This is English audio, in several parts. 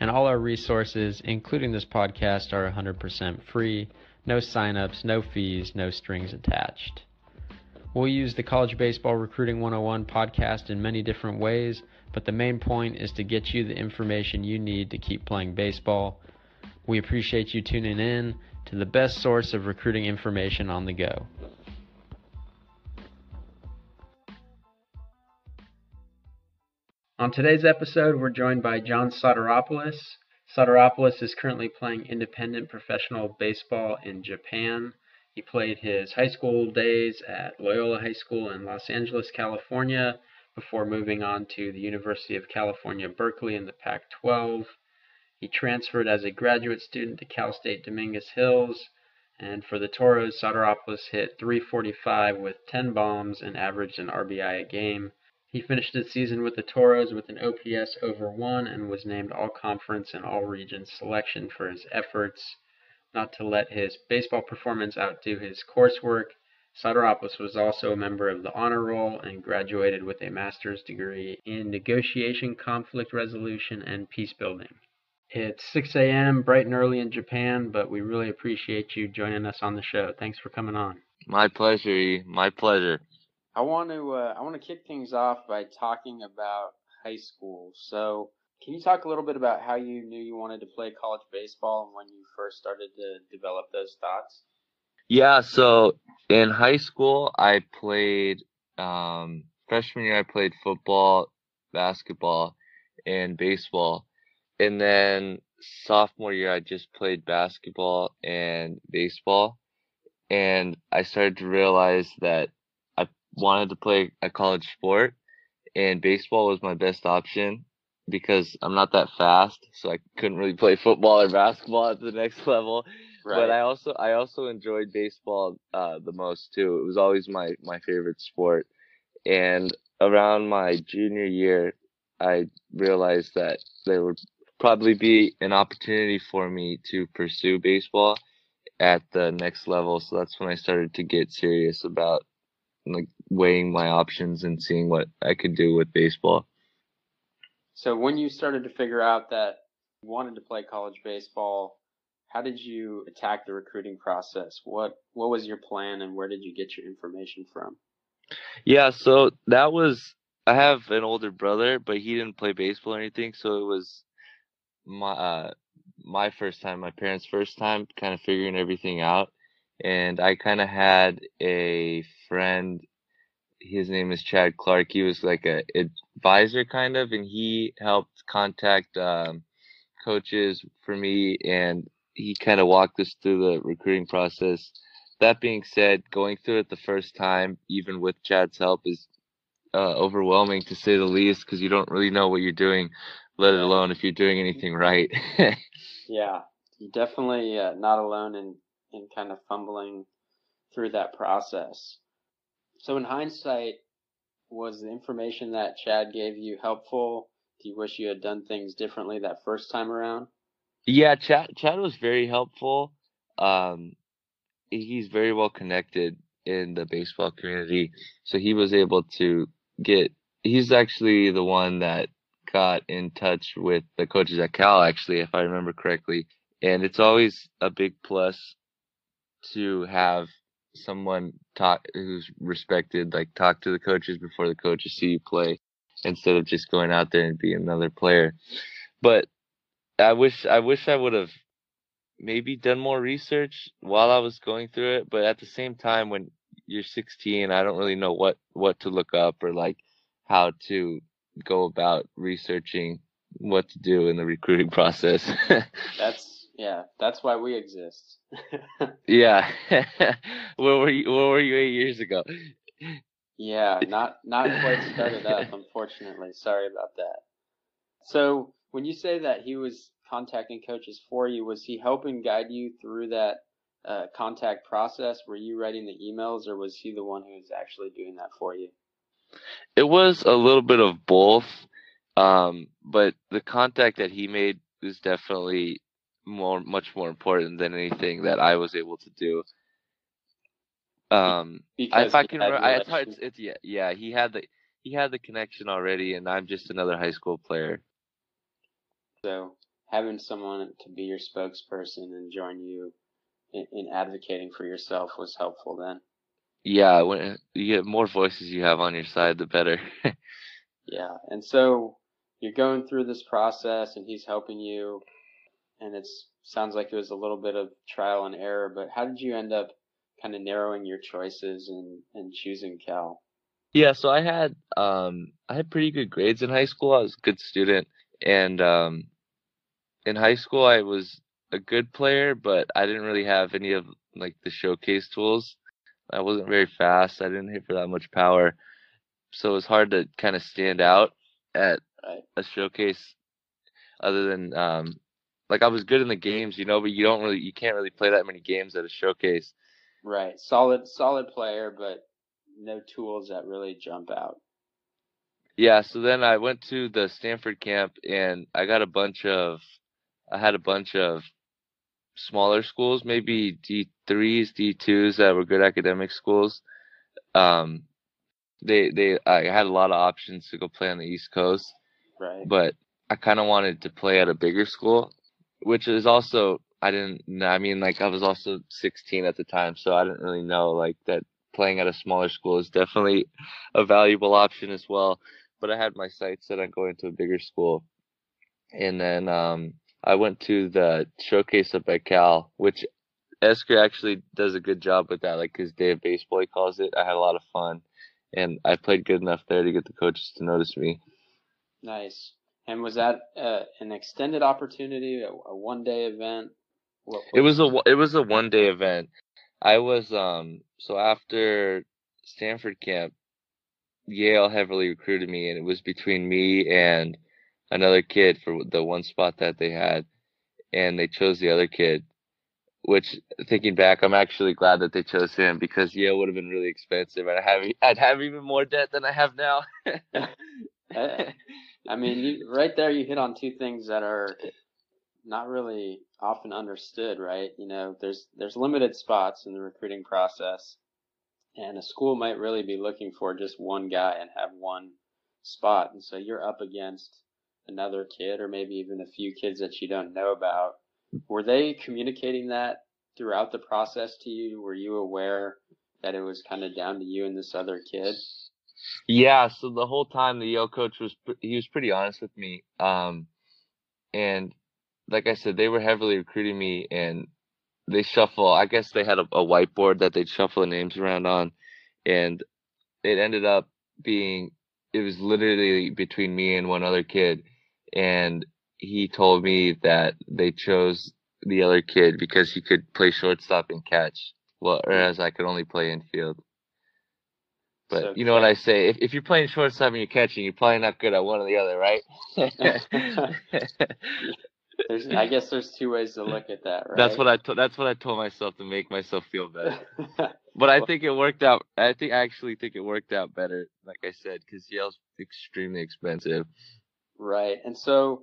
and all our resources, including this podcast, are 100% free. No signups, no fees, no strings attached. We'll use the College Baseball Recruiting 101 podcast in many different ways, but the main point is to get you the information you need to keep playing baseball. We appreciate you tuning in to the best source of recruiting information on the go. On today's episode, we're joined by John Soteropoulos. Soteropoulos is currently playing independent professional baseball in Japan. He played his high school days at Loyola High School in Los Angeles, California, before moving on to the University of California, Berkeley in the Pac 12. He transferred as a graduate student to Cal State Dominguez Hills, and for the Toros, Soteropoulos hit 345 with 10 bombs and averaged an RBI a game. He finished the season with the Toros with an OPS over 1 and was named All Conference and All Region selection for his efforts not to let his baseball performance outdo his coursework. Soteropoulos was also a member of the honor roll and graduated with a master's degree in negotiation, conflict resolution, and peace building. It's 6 a.m., bright and early in Japan, but we really appreciate you joining us on the show. Thanks for coming on. My pleasure, E. My pleasure. I want to uh, I want to kick things off by talking about high school. So, can you talk a little bit about how you knew you wanted to play college baseball and when you first started to develop those thoughts? Yeah, so in high school, I played, um, freshman year, I played football, basketball, and baseball. And then sophomore year, I just played basketball and baseball. And I started to realize that wanted to play a college sport, and baseball was my best option because I'm not that fast, so I couldn't really play football or basketball at the next level. Right. But I also I also enjoyed baseball uh, the most too. It was always my my favorite sport. And around my junior year, I realized that there would probably be an opportunity for me to pursue baseball at the next level. So that's when I started to get serious about like weighing my options and seeing what I could do with baseball. So when you started to figure out that you wanted to play college baseball, how did you attack the recruiting process? What what was your plan and where did you get your information from? Yeah, so that was I have an older brother, but he didn't play baseball or anything, so it was my uh, my first time, my parents' first time, kind of figuring everything out. And I kind of had a friend his name is Chad Clark. He was like a advisor kind of, and he helped contact um, coaches for me, and he kind of walked us through the recruiting process. That being said, going through it the first time, even with Chad's help, is uh, overwhelming to say the least because you don't really know what you're doing, let alone if you're doing anything right. yeah, you're definitely uh, not alone in in kind of fumbling through that process. So in hindsight, was the information that Chad gave you helpful? Do you wish you had done things differently that first time around? Yeah, Chad Chad was very helpful. Um, he's very well connected in the baseball community, so he was able to get. He's actually the one that got in touch with the coaches at Cal, actually, if I remember correctly. And it's always a big plus to have someone talk who's respected, like talk to the coaches before the coaches see you play, instead of just going out there and being another player. But I wish I wish I would have maybe done more research while I was going through it. But at the same time, when you're 16, I don't really know what what to look up or like how to go about researching what to do in the recruiting process. That's yeah, that's why we exist. yeah. where were you where were you eight years ago? Yeah, not not quite started up, unfortunately. Sorry about that. So when you say that he was contacting coaches for you, was he helping guide you through that uh, contact process? Were you writing the emails, or was he the one who was actually doing that for you? It was a little bit of both, um, but the contact that he made was definitely more, much more important than anything that I was able to do. Um, Because if I can, remember, I, it's, it's, it's yeah, yeah. He had the he had the connection already, and I'm just another high school player. So having someone to be your spokesperson and join you in, in advocating for yourself was helpful then. Yeah, when you get more voices you have on your side, the better. Yeah. And so you're going through this process and he's helping you and it sounds like it was a little bit of trial and error, but how did you end up kind of narrowing your choices and, and choosing Cal? Yeah, so I had um I had pretty good grades in high school. I was a good student and um in high school I was a good player, but I didn't really have any of like the showcase tools. I wasn't very fast. I didn't hit for that much power. So it was hard to kind of stand out at a showcase other than um like I was good in the games, you know, but you don't really you can't really play that many games at a showcase. Right. Solid solid player, but no tools that really jump out. Yeah, so then I went to the Stanford camp and I got a bunch of I had a bunch of smaller schools, maybe D3s, D2s that were good academic schools. Um they they I had a lot of options to go play on the East Coast, Right. but I kind of wanted to play at a bigger school, which is also I didn't I mean like I was also 16 at the time, so I didn't really know like that playing at a smaller school is definitely a valuable option as well. But I had my sights set on going to a bigger school, and then um, I went to the showcase up at Cal, which Esquer actually does a good job with that, like his day of baseball he calls it. I had a lot of fun, and I played good enough there to get the coaches to notice me. Nice. And was that uh, an extended opportunity, a, a one day event? What, It was a it was a one day event. I was um so after Stanford camp, Yale heavily recruited me, and it was between me and another kid for the one spot that they had, and they chose the other kid. Which, thinking back, I'm actually glad that they chose him because Yale would have been really expensive, and I have I'd have even more debt than I have now. I mean, you, right there, you hit on two things that are not really often understood, right? You know, there's there's limited spots in the recruiting process, and a school might really be looking for just one guy and have one spot, and so you're up against another kid or maybe even a few kids that you don't know about. Were they communicating that throughout the process to you? Were you aware that it was kind of down to you and this other kid? Yeah, so the whole time the Yale coach was he was pretty honest with me. Um and like I said, they were heavily recruiting me and they shuffle I guess they had a, a whiteboard that they'd shuffle the names around on and it ended up being it was literally between me and one other kid and he told me that they chose the other kid because he could play shortstop and catch. Well, whereas I could only play infield. But So you know what I say? If if you're playing shortstop and you're catching, you're probably not good at one or the other, right? There's, I guess there's two ways to look at that, right? That's what I to- that's what I told myself to make myself feel better. But I think it worked out. I think I actually think it worked out better, like I said, because Yale's extremely expensive. right. And so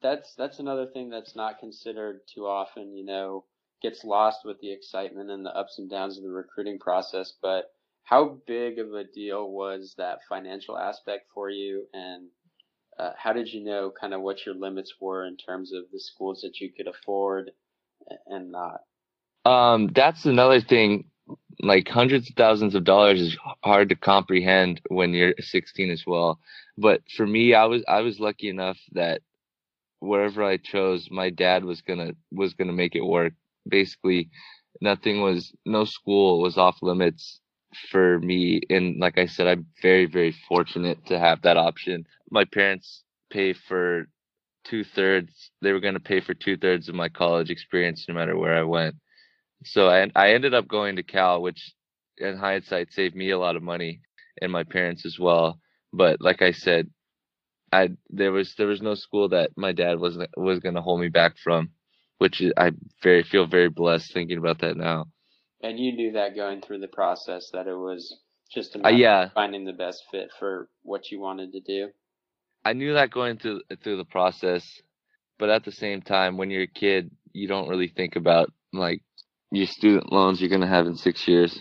that's that's another thing that's not considered too often, you know, gets lost with the excitement and the ups and downs of the recruiting process, but how big of a deal was that financial aspect for you and uh, how did you know kind of what your limits were in terms of the schools that you could afford and not? Um, that's another thing. Like hundreds of thousands of dollars is hard to comprehend when you're 16 as well. But for me, I was I was lucky enough that wherever I chose, my dad was gonna was gonna make it work. Basically, nothing was no school was off limits for me. And like I said, I'm very very fortunate to have that option. My parents pay for two thirds. They were gonna pay for two thirds of my college experience, no matter where I went. So I I ended up going to Cal, which in hindsight saved me a lot of money and my parents as well. But like I said, I there was there was no school that my dad wasn't was gonna hold me back from. which I very feel very blessed thinking about that now. And you knew that going through the process that it was just a Uh, yeah, finding the best fit for what you wanted to do. I knew that going through through the process, but at the same time, when you're a kid, you don't really think about like your student loans you're gonna have in six years.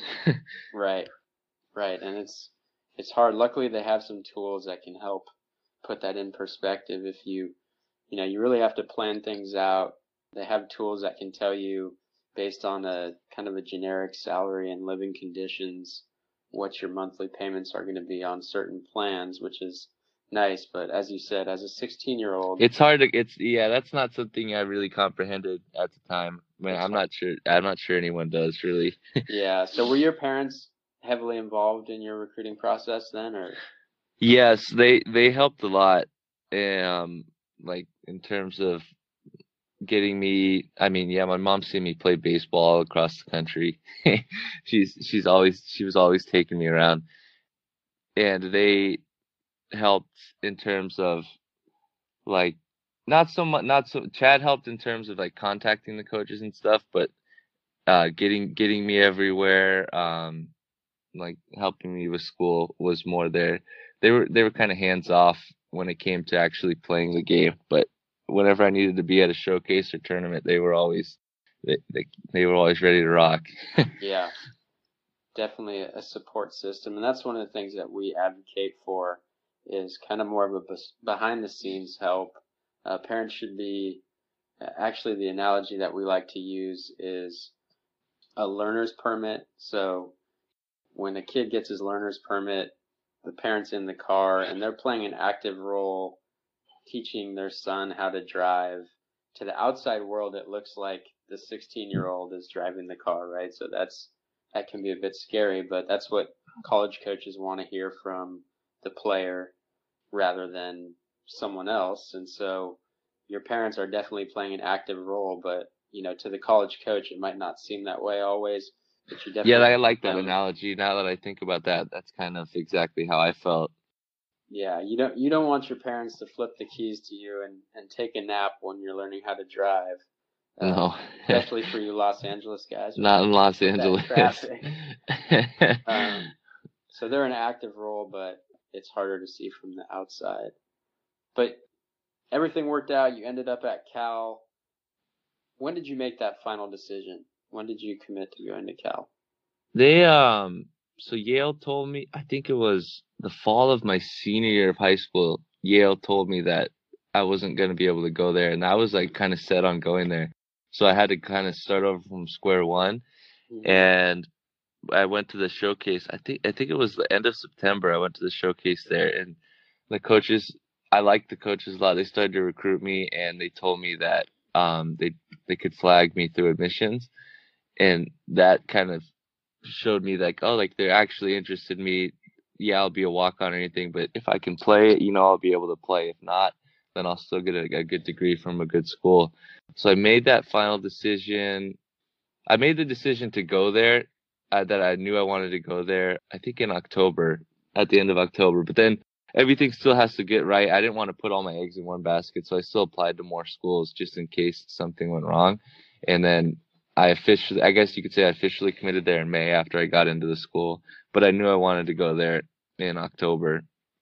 Right, right, and it's it's hard. Luckily, they have some tools that can help put that in perspective. If you, you know, you really have to plan things out. They have tools that can tell you based on a kind of a generic salary and living conditions what your monthly payments are going to be on certain plans, which is nice. But as you said, as a 16 year old, it's hard to it's yeah, that's not something I really comprehended at the time. Man, It's I'm not sure I'm not sure anyone does really. yeah. So were your parents heavily involved in your recruiting process then, or Yes, they they helped a lot. Um, like in terms of getting me. I mean, yeah, my mom seen me play baseball across the country. she's she's always she was always taking me around, and they helped in terms of like not so much not so Chad helped in terms of like contacting the coaches and stuff, but uh, getting getting me everywhere. Um, like helping me with school was more there they were they were kind of hands off when it came to actually playing the game. But whenever I needed to be at a showcase or tournament, they were always they they, they were always ready to rock. yeah, definitely a support system, and that's one of the things that we advocate for is kind of more of a behind the scenes help. Uh, parents should be actually the analogy that we like to use is a learner's permit. So when a kid gets his learner's permit, the parents in the car and they're playing an active role teaching their son how to drive to the outside world it looks like the 16 year old is driving the car right so that's that can be a bit scary but that's what college coaches want to hear from the player rather than someone else and so your parents are definitely playing an active role but you know to the college coach it might not seem that way always But you definitely yeah, I like that analogy. Now that I think about that, that's kind of exactly how I felt. Yeah, you don't you don't want your parents to flip the keys to you and and take a nap when you're learning how to drive. Uh, no, especially for you Los Angeles guys. Not in Los Angeles. um, so they're an active role, but it's harder to see from the outside. But everything worked out. You ended up at Cal. When did you make that final decision? When did you commit to going to Cal? They um so Yale told me I think it was the fall of my senior year of high school. Yale told me that I wasn't going to be able to go there and I was like kind of set on going there. So I had to kind of start over from square one mm-hmm. and I went to the showcase. I think I think it was the end of September. I went to the showcase there and the coaches I liked the coaches a lot. They started to recruit me and they told me that um they they could flag me through admissions and that kind of showed me like oh like they're actually interested in me. Yeah i'll be a walk on or anything but if i can play it, you know i'll be able to play. If not then i'll still get a, a good degree from a good school. So i made that final decision. I made the decision to go there uh, that i knew i wanted to go there i think in october at the end of october but then everything still has to get right. I didn't want to put all my eggs in one basket so i still applied to more schools just in case something went wrong and then I officially, I guess you could say I officially committed there in May after I got into the school, but I knew I wanted to go there in October,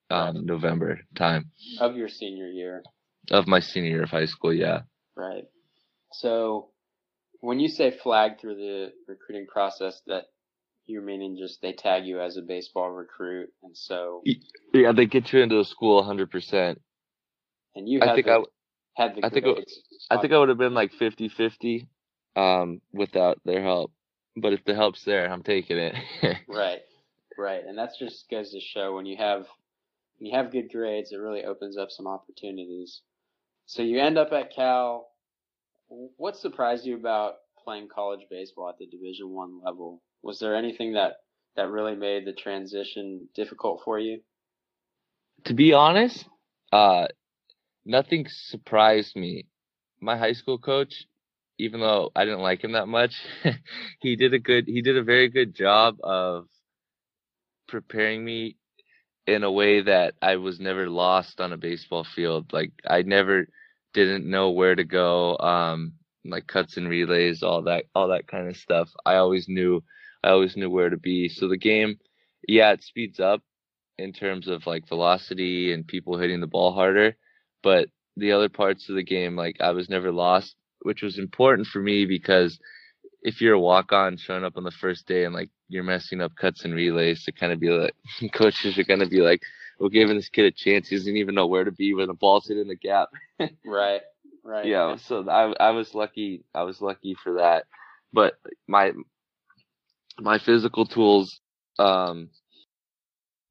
um. November time. Of your senior year. Of my senior year of high school, yeah. Right. So when you say flag through the recruiting process, that you're meaning just they tag you as a baseball recruit, and so. Yeah, they get you into the school 100%. And you I think the, I, had the I think, it, I think I would have been like 50 50 um, without their help. But if the help's there, I'm taking it. right, right, and that's just goes to show when you have when you have good grades, it really opens up some opportunities. So you end up at Cal. What surprised you about playing college baseball at the Division One level? Was there anything that that really made the transition difficult for you? To be honest, uh, nothing surprised me. My high school coach, even though I didn't like him that much, he did a good he did a very good job of preparing me in a way that I was never lost on a baseball field. Like I never didn't know where to go. Um like cuts and relays, all that all that kind of stuff. I always knew I always knew where to be. So the game, yeah, it speeds up in terms of like velocity and people hitting the ball harder, but the other parts of the game, like I was never lost, which was important for me because if you're a walk on showing up on the first day and like you're messing up cuts and relays to kind of be like coaches are gonna be like, We're giving this kid a chance. He doesn't even know where to be when the ball's hit in the gap. right. Right. Yeah. So I I was lucky I was lucky for that. But my my physical tools, um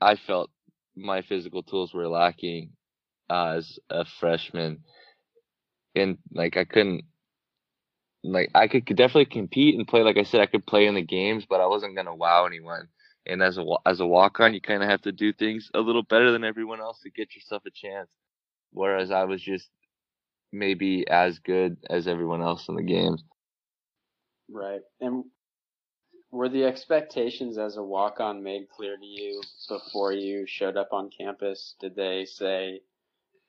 I felt my physical tools were lacking uh, as a freshman. And like I couldn't like I could, definitely compete and play. Like I said, I could play in the games, but I wasn't gonna wow anyone. And as a as a walk on, you kind of have to do things a little better than everyone else to get yourself a chance. Whereas I was just maybe as good as everyone else in the games. Right. And were the expectations as a walk on made clear to you before you showed up on campus? Did they say,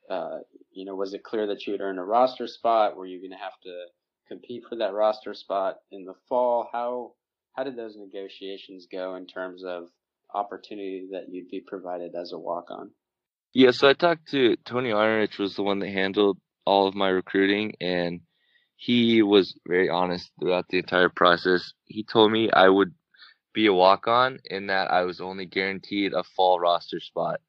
uh, you know, was it clear that you would earn a roster spot? Were you going to have to compete for that roster spot in the fall? How how did those negotiations go in terms of opportunity that you'd be provided as a walk on? Yeah, so I talked to Tony Arnerich was the one that handled all of my recruiting and he was very honest throughout the entire process. He told me I would be a walk on and that I was only guaranteed a fall roster spot.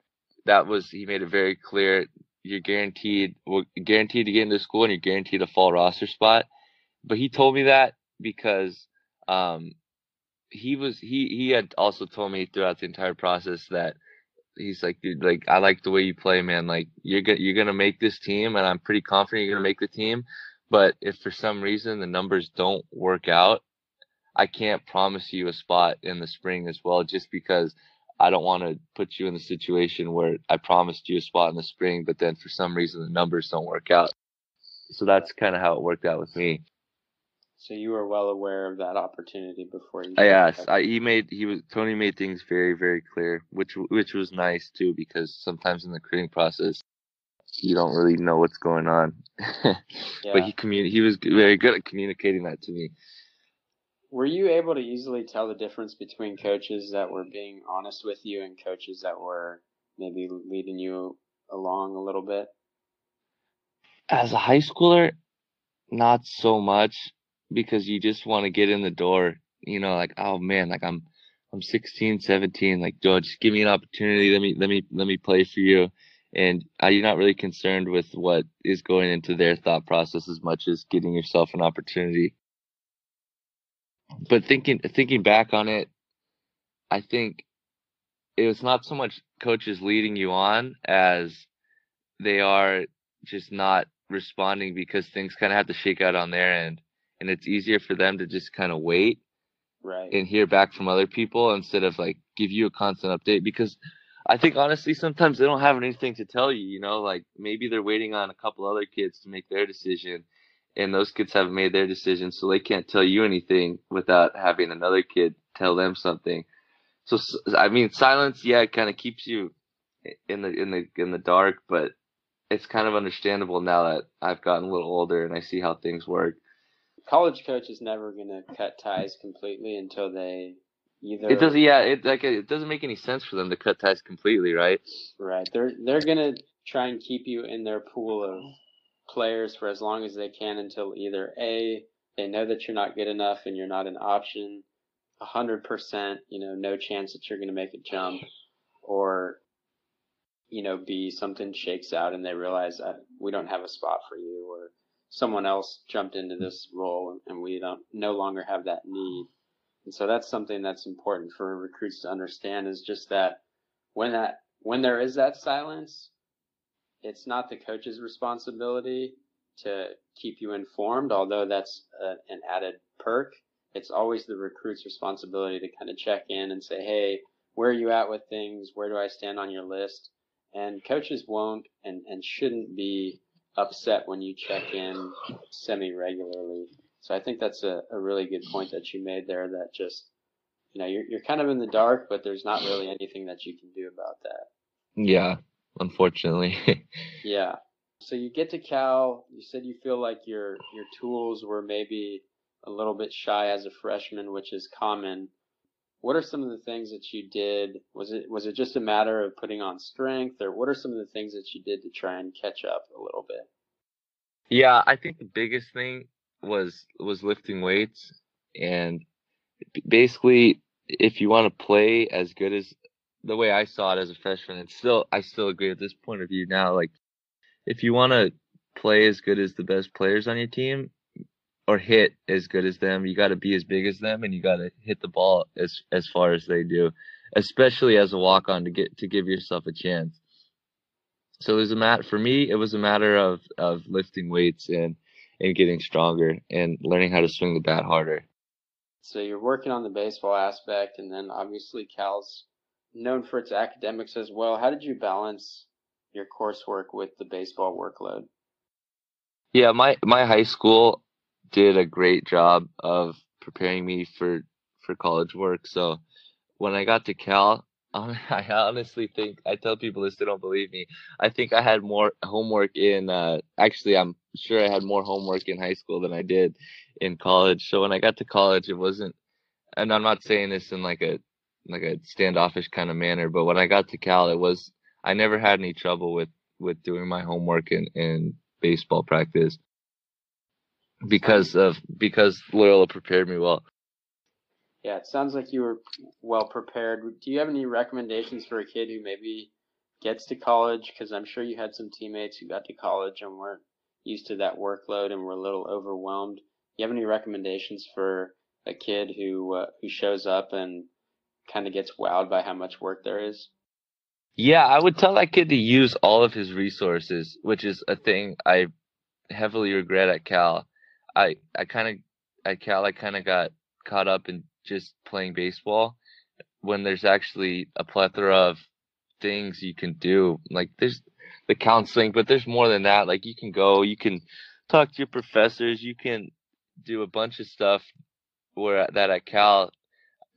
That was he made it very clear you're guaranteed well, guaranteed to get into school and you're guaranteed a fall roster spot but he told me that because um, he was he he had also told me throughout the entire process that he's like dude like I like the way you play man. Like you're gonna you're gonna make this team and I'm pretty confident you're gonna make the team but if for some reason the numbers don't work out I can't promise you a spot in the spring as well just because I don't want to put you in the situation where I promised you a spot in the spring but then for some reason the numbers don't work out. So that's kind of how it worked out with me so you were well aware of that opportunity before you. Yes, I, he made he was Tony made things very very clear, which which was nice too because sometimes in the creating process you don't really know what's going on. yeah. But he commun he was very good at communicating that to me. Were you able to easily tell the difference between coaches that were being honest with you and coaches that were maybe leading you along a little bit? As a high schooler, not so much because you just want to get in the door. You know, like oh man, like I'm I'm 16, 17. Like, just give me an opportunity. Let me let me let me play for you. And are you're not really concerned with what is going into their thought process as much as getting yourself an opportunity. But thinking thinking back on it, I think it was not so much coaches leading you on as they are just not responding because things kind of have to shake out on their end and it's easier for them to just kind of wait right and hear back from other people instead of like give you a constant update because I think honestly sometimes they don't have anything to tell you, you know, like maybe they're waiting on a couple other kids to make their decision and those kids haven't made their decision so they can't tell you anything without having another kid tell them something. So I mean silence yeah it kind of keeps you in the in the in the dark but it's kind of understandable now that I've gotten a little older and I see how things work college coach is never going to cut ties completely until they either it doesn't yeah it like it doesn't make any sense for them to cut ties completely right? Right they're they're going to try and keep you in their pool of players for as long as they can until either a they know that you're not good enough and you're not an option a hundred percent you know no chance that you're going to make a jump or you know b something shakes out and they realize that we don't have a spot for you or someone else jumped into this role and we don't no longer have that need. And so that's something that's important for recruits to understand is just that when that when there is that silence, it's not the coach's responsibility to keep you informed, although that's a, an added perk. It's always the recruit's responsibility to kind of check in and say, "Hey, where are you at with things? Where do I stand on your list?" And coaches won't and, and shouldn't be upset when you check in semi regularly. So I think that's a, a really good point that you made there that just, you know, you're, you're kind of in the dark, but there's not really anything that you can do about that. Yeah, unfortunately. yeah. So you get to Cal. You said you feel like your your tools were maybe a little bit shy as a freshman, which is common. What are some of the things that you did? Was it was it just a matter of putting on strength, or what are some of the things that you did to try and catch up a little bit? Yeah, I think the biggest thing was was lifting weights and basically if you want to play as good as the way I saw it as a freshman, and still I still agree at this point of view now, like if you want to play as good as the best players on your team or hit as good as them, you got to be as big as them and you got to hit the ball as as far as they do, especially as a walk on to get to give yourself a chance. So it was a mat for me. It was a matter of of lifting weights and and getting stronger and learning how to swing the bat harder. So you're working on the baseball aspect, and then obviously Cal's known for its academics as well. How did you balance your coursework with the baseball workload? Yeah, my my high school did a great job of preparing me for for college work. So when I got to Cal, I honestly think I tell people this, they don't believe me. I think I had more homework in. Uh, actually, I'm sure I had more homework in high school than I did in college. So when I got to college, it wasn't. And I'm not saying this in like a like a standoffish kind of manner, but when I got to Cal, it was. I never had any trouble with with doing my homework in in baseball practice because of because Loyola prepared me well. Yeah, it sounds like you were well prepared. Do you have any recommendations for a kid who maybe gets to college? Because I'm sure you had some teammates who got to college and weren't used to that workload and were a little overwhelmed. Do you have any recommendations for a kid who uh, who shows up and kind of gets wowed by how much work there is? Yeah, I would tell that kid to use all of his resources, which is a thing I heavily regret at Cal. I I kind of at Cal I kind of got caught up in just playing baseball when there's actually a plethora of things you can do. Like there's the counseling, but there's more than that. Like you can go, you can talk to your professors, you can do a bunch of stuff where that at Cal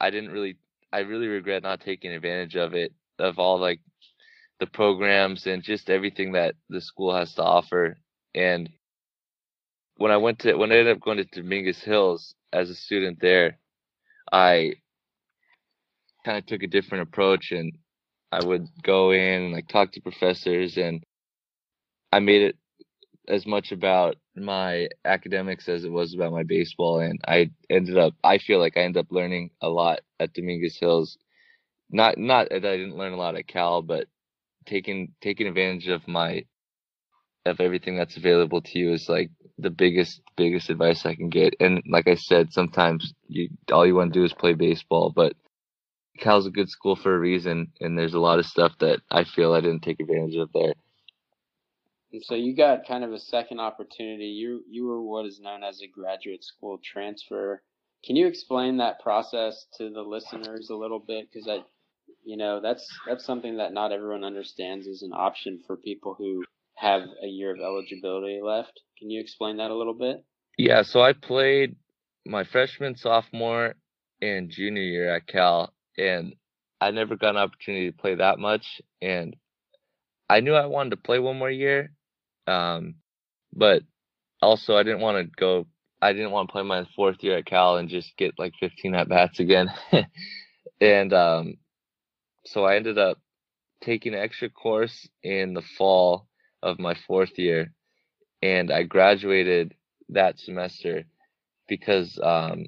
I didn't really I really regret not taking advantage of it of all like the programs and just everything that the school has to offer. And when I went to when I ended up going to Dominguez Hills as a student there, I kind of took a different approach and I would go in and like talk to professors and I made it as much about my academics as it was about my baseball and I ended up I feel like I ended up learning a lot at Dominguez Hills. Not not that I didn't learn a lot at Cal, but taking taking advantage of my of everything that's available to you is like the biggest biggest advice I can get. And like I said, sometimes you all you want to do is play baseball, but Cal's a good school for a reason, and there's a lot of stuff that I feel I didn't take advantage of there. And so you got kind of a second opportunity. You you were what is known as a graduate school transfer. Can you explain that process to the listeners a little bit? Because I, you know, that's that's something that not everyone understands is an option for people who have a year of eligibility left. Can you explain that a little bit? Yeah, so I played my freshman, sophomore, and junior year at Cal, and I never got an opportunity to play that much. And I knew I wanted to play one more year, um, but also I didn't want to go. I didn't want to play my fourth year at Cal and just get like 15 at bats again. and um, so I ended up taking an extra course in the fall of my fourth year, and I graduated that semester because um,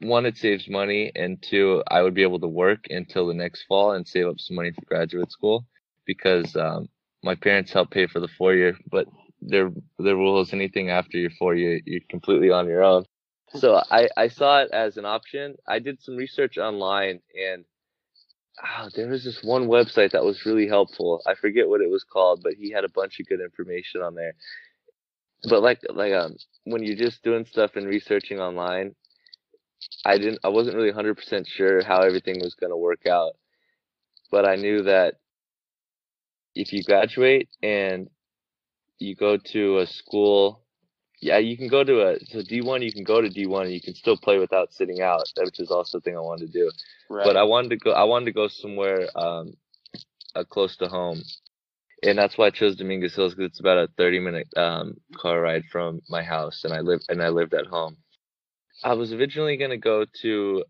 one, it saves money, and two, I would be able to work until the next fall and save up some money for graduate school because um, my parents help pay for the four year, but their their rule is anything after your four year, you're completely on your own. So I, I saw it as an option. I did some research online and oh, there was this one website that was really helpful. I forget what it was called, but he had a bunch of good information on there. But like like um when you're just doing stuff and researching online, I didn't I wasn't really 100% sure how everything was going to work out. But I knew that if you graduate and you go to a school yeah, you can go to a so D one. You can go to D one, and you can still play without sitting out, which is also a thing I wanted to do. Right. But I wanted to go. I wanted to go somewhere um, uh, close to home, and that's why I chose Dominguez Hills because it's about a 30 minute um, car ride from my house, and I live and I lived at home. I was originally gonna go to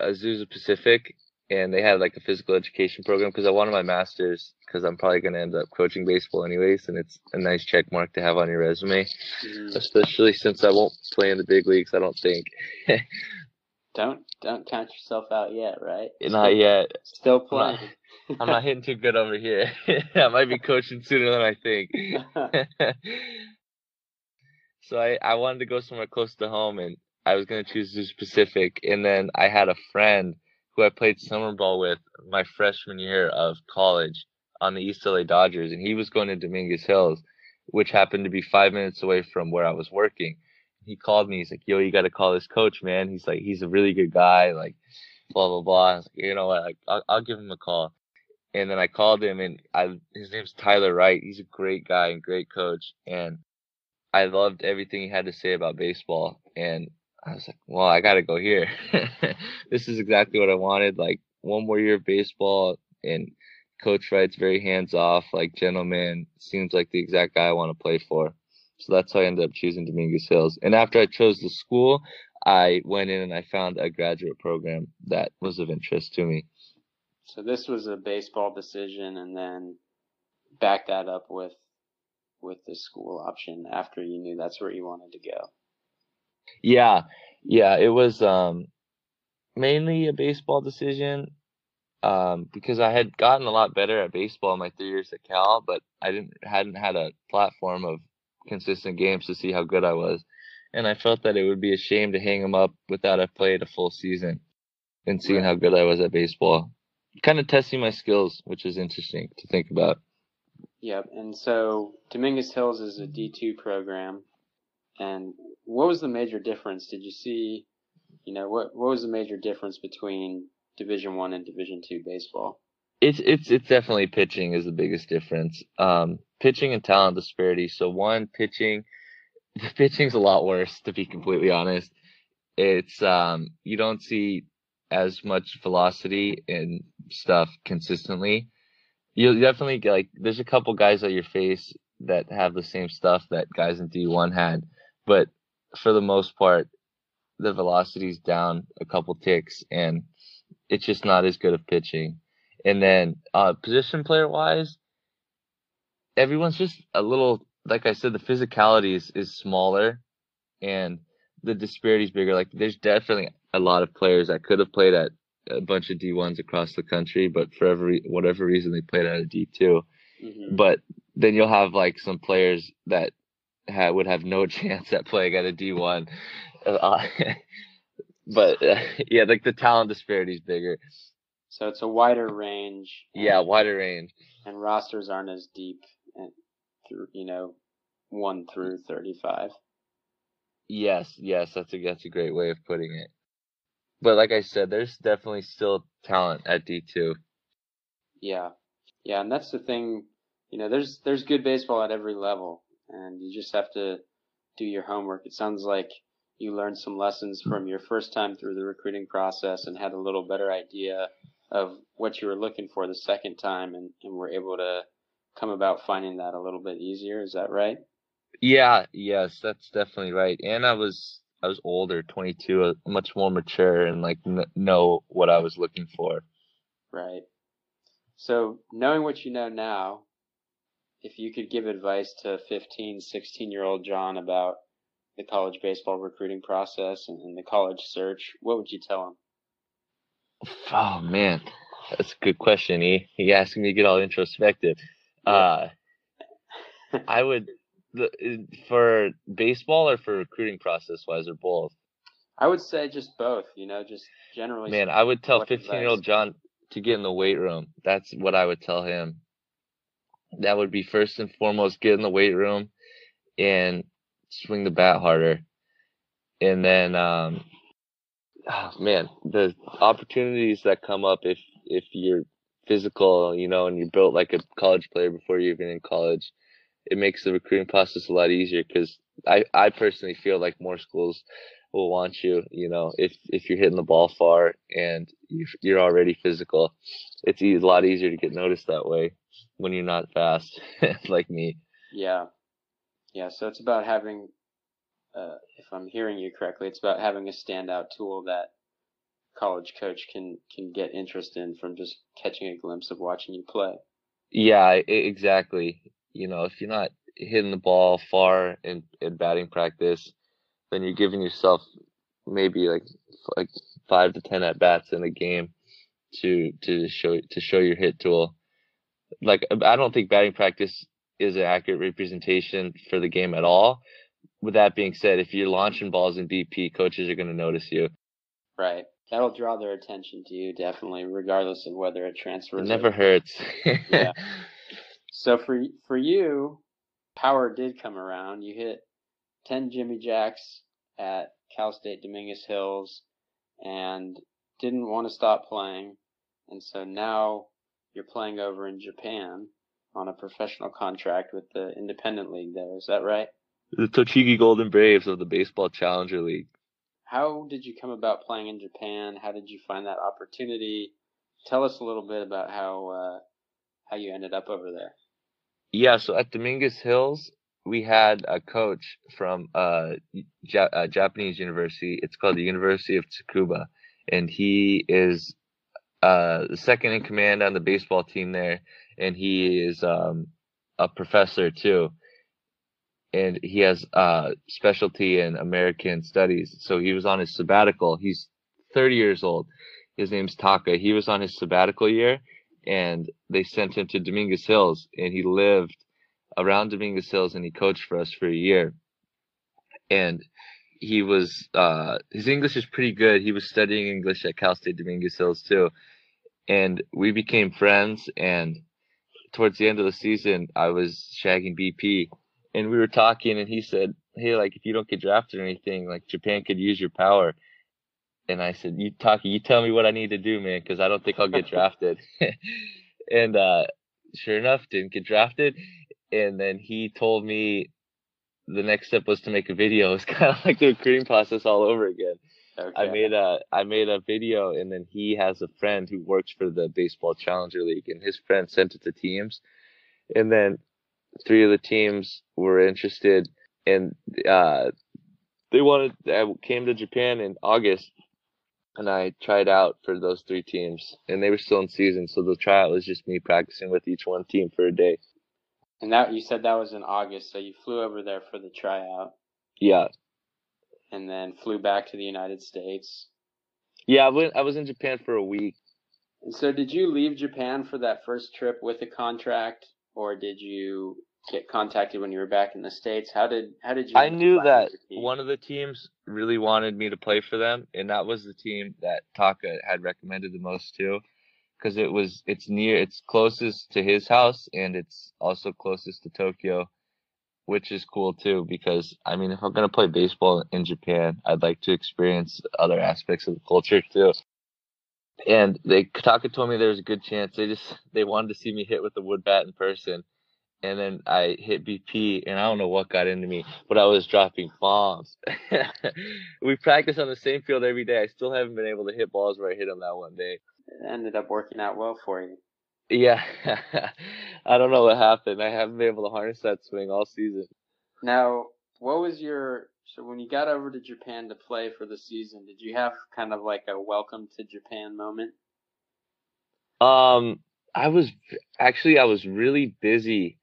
Azusa Pacific, and they had like a physical education program because I wanted my master's because I'm probably gonna end up coaching baseball anyways, and it's a nice check mark to have on your resume, mm-hmm. especially since I won't play in the big leagues. I don't think. don't don't count yourself out yet, right? Not still, yet. Still playing. I'm not hitting too good over here. I might be coaching sooner than I think. so I, I wanted to go somewhere close to home and I was gonna choose Azusa Pacific and then I had a friend who I played summer ball with my freshman year of college on the East LA Dodgers and he was going to Dominguez Hills, which happened to be five minutes away from where I was working. He called me, he's like, Yo, you gotta call this coach, man. He's like, he's a really good guy, like blah blah blah. Like, you know what, like, I'll, I'll give him a call and then I called him, and I his name's Tyler Wright. He's a great guy and great coach, and I loved everything he had to say about baseball. And I was like, well, I got to go here. this is exactly what I wanted. Like one more year of baseball, and Coach Wright's very hands off, like gentleman. Seems like the exact guy I want to play for. So that's how I ended up choosing Dominguez Hills. And after I chose the school, I went in and I found a graduate program that was of interest to me. So this was a baseball decision, and then back that up with with the school option after you knew that's where you wanted to go. Yeah, yeah, it was um, mainly a baseball decision um, because I had gotten a lot better at baseball in my three years at Cal, but I didn't hadn't had a platform of consistent games to see how good I was, and I felt that it would be a shame to hang them up without I played a full season and seeing right. how good I was at baseball kind of testing my skills, which is interesting to think about. Yep. And so Dominguez Hills is a D2 program. And what was the major difference? Did you see, you know, what what was the major difference between Division 1 and Division 2 baseball? It's it's it's definitely pitching is the biggest difference. Um pitching and talent disparity. So one pitching the pitching's a lot worse to be completely honest. It's um you don't see as much velocity and stuff consistently, you'll definitely like there's a couple guys at your face that have the same stuff that guys in D1 had, but for the most part, the velocity's down a couple ticks and it's just not as good of pitching. And then uh, position player wise, everyone's just a little like I said, the physicality is, is smaller and the disparity is bigger. Like there's definitely a lot of players that could have played at a bunch of D1s across the country, but for every whatever reason they played at a D2. Mm-hmm. But then you'll have like some players that ha- would have no chance at playing at a D1. Uh, but uh, yeah, like the talent disparity is bigger. So it's a wider range. Yeah, wider range. And rosters aren't as deep, and through you know, one through thirty-five. Yes, yes, that's a that's a great way of putting it. But like I said, there's definitely still talent at D two. Yeah, yeah, and that's the thing. You know, there's there's good baseball at every level, and you just have to do your homework. It sounds like you learned some lessons from your first time through the recruiting process and had a little better idea of what you were looking for the second time, and, and were able to come about finding that a little bit easier. Is that right? Yeah, yes, that's definitely right. And I was I was older, 22, uh, much more mature, and like n- know what I was looking for. Right. So knowing what you know now, if you could give advice to 15, 16 year old John about the college baseball recruiting process and, and the college search, what would you tell him? Oh man, that's a good question. He he asked me to get all introspective. Uh, I would the for baseball or for recruiting process wise or both? I would say just both. You know, just generally. Man, I would tell fifteen year old John to get in the weight room. That's what I would tell him. That would be first and foremost get in the weight room and swing the bat harder. And then um oh, man, the opportunities that come up if if you're physical, you know, and you're built like a college player before you're even in college, it makes the recruiting process a lot easier because I, I personally feel like more schools will want you, you know, if, if you're hitting the ball far and you're already physical, it's a lot easier to get noticed that way. When you're not fast like me. Yeah, yeah. So it's about having, uh, if I'm hearing you correctly, it's about having a standout tool that college coach can can get interest in from just catching a glimpse of watching you play. Yeah, exactly. You know, if you're not hitting the ball far in, in batting practice, then you're giving yourself maybe like like five to ten at bats in a game to to show to show your hit tool. Like uh, I don't think batting practice is an accurate representation for the game at all. With that being said, if you're launching balls in BP, coaches are going to notice you. Right. That'll draw their attention to you definitely, regardless of whether it transfers. It never hurts. yeah. So for for you, power did come around. You hit ten Jimmy Jacks at Cal State Dominguez Hills, and didn't want to stop playing, and so now you're playing over in Japan on a professional contract with the independent league there. Is that right? The Tochigi Golden Braves of the Baseball Challenger League. How did you come about playing in Japan? How did you find that opportunity? Tell us a little bit about how uh, how you ended up over there. Yeah, so at Dominguez Hills, we had a coach from uh, ja- a Japanese university. It's called the University of Tsukuba, and he is uh, the second in command on the baseball team there, and he is um, a professor too. And he has uh, specialty in American studies. So he was on his sabbatical. He's 30 years old. His name's Taka. He was on his sabbatical year, and they sent him to Dominguez Hills, and he lived around Dominguez Hills, and he coached for us for a year. And he was uh, his English is pretty good. He was studying English at Cal State Dominguez Hills too, and we became friends. And towards the end of the season, I was shagging BP, and we were talking, and he said, "Hey, like if you don't get drafted or anything, like Japan could use your power." And I said, "You talk, you tell me what I need to do, man, because I don't think I'll get drafted." and uh, sure enough, didn't get drafted. And then he told me the next step was to make a video. It's kind of like the recruiting process all over again. Okay. I made a I made a video, and then he has a friend who works for the Baseball Challenger League, and his friend sent it to teams, and then three of the teams were interested, and uh, they wanted. I came to Japan in August, and I tried out for those three teams, and they were still in season, so the tryout was just me practicing with each one team for a day. And that you said that was in August, so you flew over there for the tryout. Yeah. And then flew back to the United States. Yeah, I went. I was in Japan for a week. And so, did you leave Japan for that first trip with a contract, or did you get contacted when you were back in the states? How did how did you? I knew that one of the teams really wanted me to play for them, and that was the team that Taka had recommended the most to because it was it's near it's closest to his house and it's also closest to Tokyo, which is cool too because I mean if I'm gonna play baseball in Japan, I'd like to experience other aspects of the culture too. And they Taka told me there was a good chance they just they wanted to see me hit with the wood bat in person. And then I hit BP, and I don't know what got into me, but I was dropping bombs. we practice on the same field every day. I still haven't been able to hit balls where I hit them that one day it ended up working out well for you. Yeah, I don't know what happened. I haven't been able to harness that swing all season. Now, what was your so when you got over to Japan to play for the season? Did you have kind of like a welcome to Japan moment? Um, I was actually I was really busy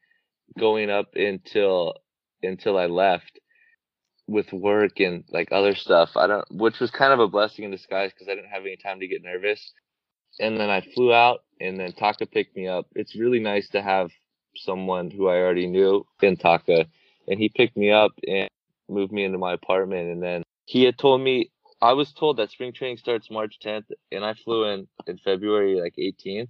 going up until until I left with work and like other stuff. I don't, which was kind of a blessing in disguise because I didn't have any time to get nervous and then I flew out, and then Taka picked me up. It's really nice to have someone who I already knew in Taka, and he picked me up and moved me into my apartment. And then he had told me I was told that spring training starts March 10th, and I flew in in February like 18th.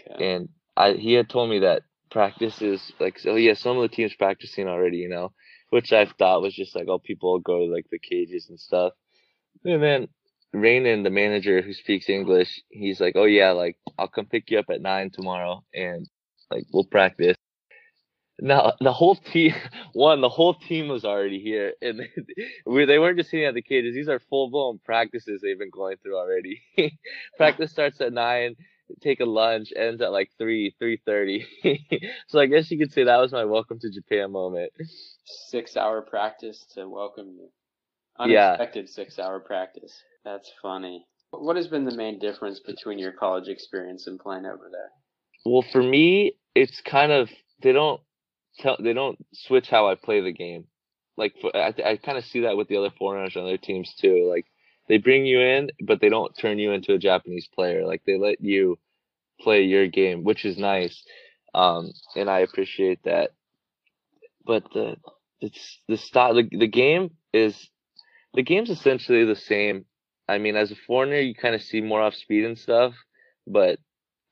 Okay. And I he had told me that practice is like so yeah some of the teams practicing already you know which I thought was just like oh people go to like the cages and stuff. And then Rainen, the manager who speaks English, he's like, "Oh yeah, like I'll come pick you up at nine tomorrow, and like we'll practice." Now the whole team, one, the whole team was already here, and we they weren't just sitting at the cages. These are full blown practices they've been going through already. Practice starts at nine, take a lunch, ends at like three three thirty. so I guess you could say that was my welcome to Japan moment. Six hour practice to welcome you. Unexpected yeah. six hour practice. That's funny. What has been the main difference between your college experience and playing over there? Well, for me, it's kind of they don't tell they don't switch how I play the game. Like for, I, I kind of see that with the other foreigners and other teams too. Like they bring you in, but they don't turn you into a Japanese player. Like they let you play your game, which is nice, um, and I appreciate that. But the it's the style the, the game is the game's essentially the same. I mean, as a foreigner, you kind of see more off speed and stuff, but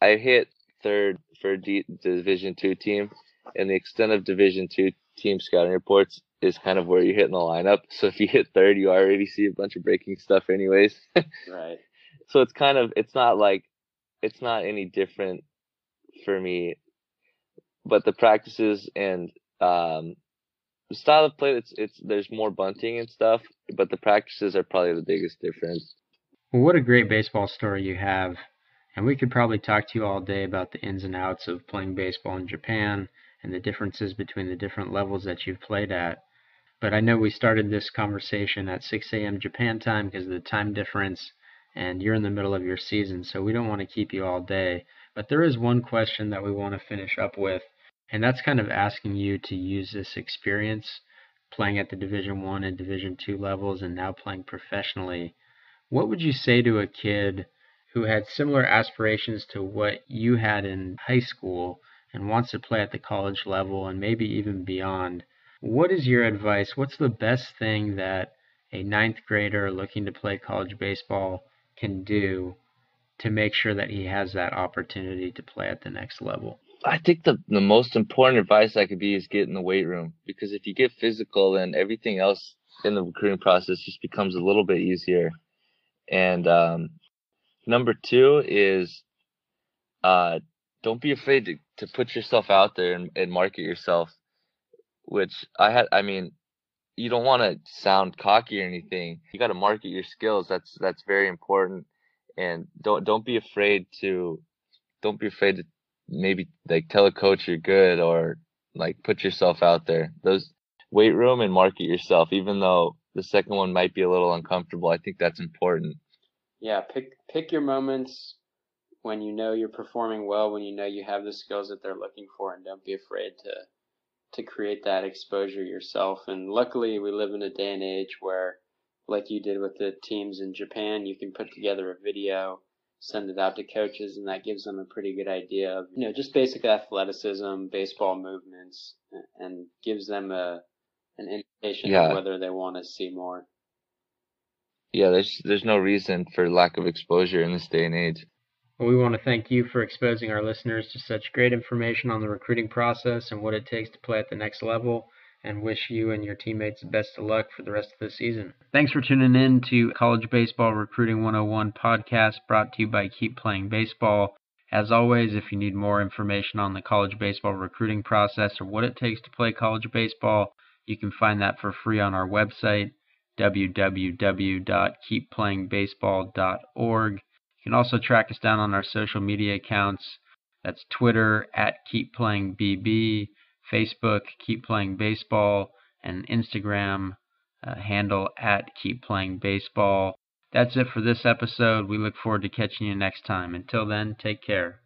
I hit third for D, Division two team, and the extent of Division two team scouting reports is kind of where you're hitting the lineup. So if you hit third, you already see a bunch of breaking stuff, anyways. right. So it's kind of it's not like it's not any different for me, but the practices and um, the style of play it's it's there's more bunting and stuff, but the practices are probably the biggest difference. Well, what a great baseball story you have. And we could probably talk to you all day about the ins and outs of playing baseball in Japan and the differences between the different levels that you've played at. But I know we started this conversation at 6 a.m. Japan time because of the time difference, and you're in the middle of your season, so we don't want to keep you all day. But there is one question that we want to finish up with, and that's kind of asking you to use this experience playing at the Division One and Division Two levels and now playing professionally. What would you say to a kid who had similar aspirations to what you had in high school and wants to play at the college level and maybe even beyond, what is your advice? What's the best thing that a ninth grader looking to play college baseball can do to make sure that he has that opportunity to play at the next level? I think the the most important advice I could be is get in the weight room because if you get physical, then everything else in the recruiting process just becomes a little bit easier. And um, Number two is uh, don't be afraid to, to put yourself out there and, and market yourself. Which I had, I mean, you don't want to sound cocky or anything. You got to market your skills. That's that's very important. And don't don't be afraid to don't be afraid to maybe like tell a coach you're good or like put yourself out there. Those weight room and market yourself, even though the second one might be a little uncomfortable. I think that's important yeah, pick pick your moments when you know you're performing well, when you know you have the skills that they're looking for, and don't be afraid to to create that exposure yourself. And luckily, we live in a day and age where, like you did with the teams in Japan, you can put together a video, send it out to coaches, and that gives them a pretty good idea of you know just basic athleticism, baseball movements, and gives them a an indication yeah. of whether they want to see more yeah, there's there's no reason for lack of exposure in this day and age. Well, we want to thank you for exposing our listeners to such great information on the recruiting process and what it takes to play at the next level, and wish you and your teammates the best of luck for the rest of the season. Thanks for tuning in to College Baseball Recruiting 101 podcast brought to you by Keep Playing Baseball. As always, if you need more information on the college baseball recruiting process or what it takes to play college baseball, you can find that for free on our website www.keepplayingbaseball.org. You can also track us down on our social media accounts. That's Twitter at KeepPlayingBB, Facebook Keep Playing Baseball, and Instagram uh, handle at Keep Playing Baseball. That's it for this episode. We look forward to catching you next time. Until then, take care.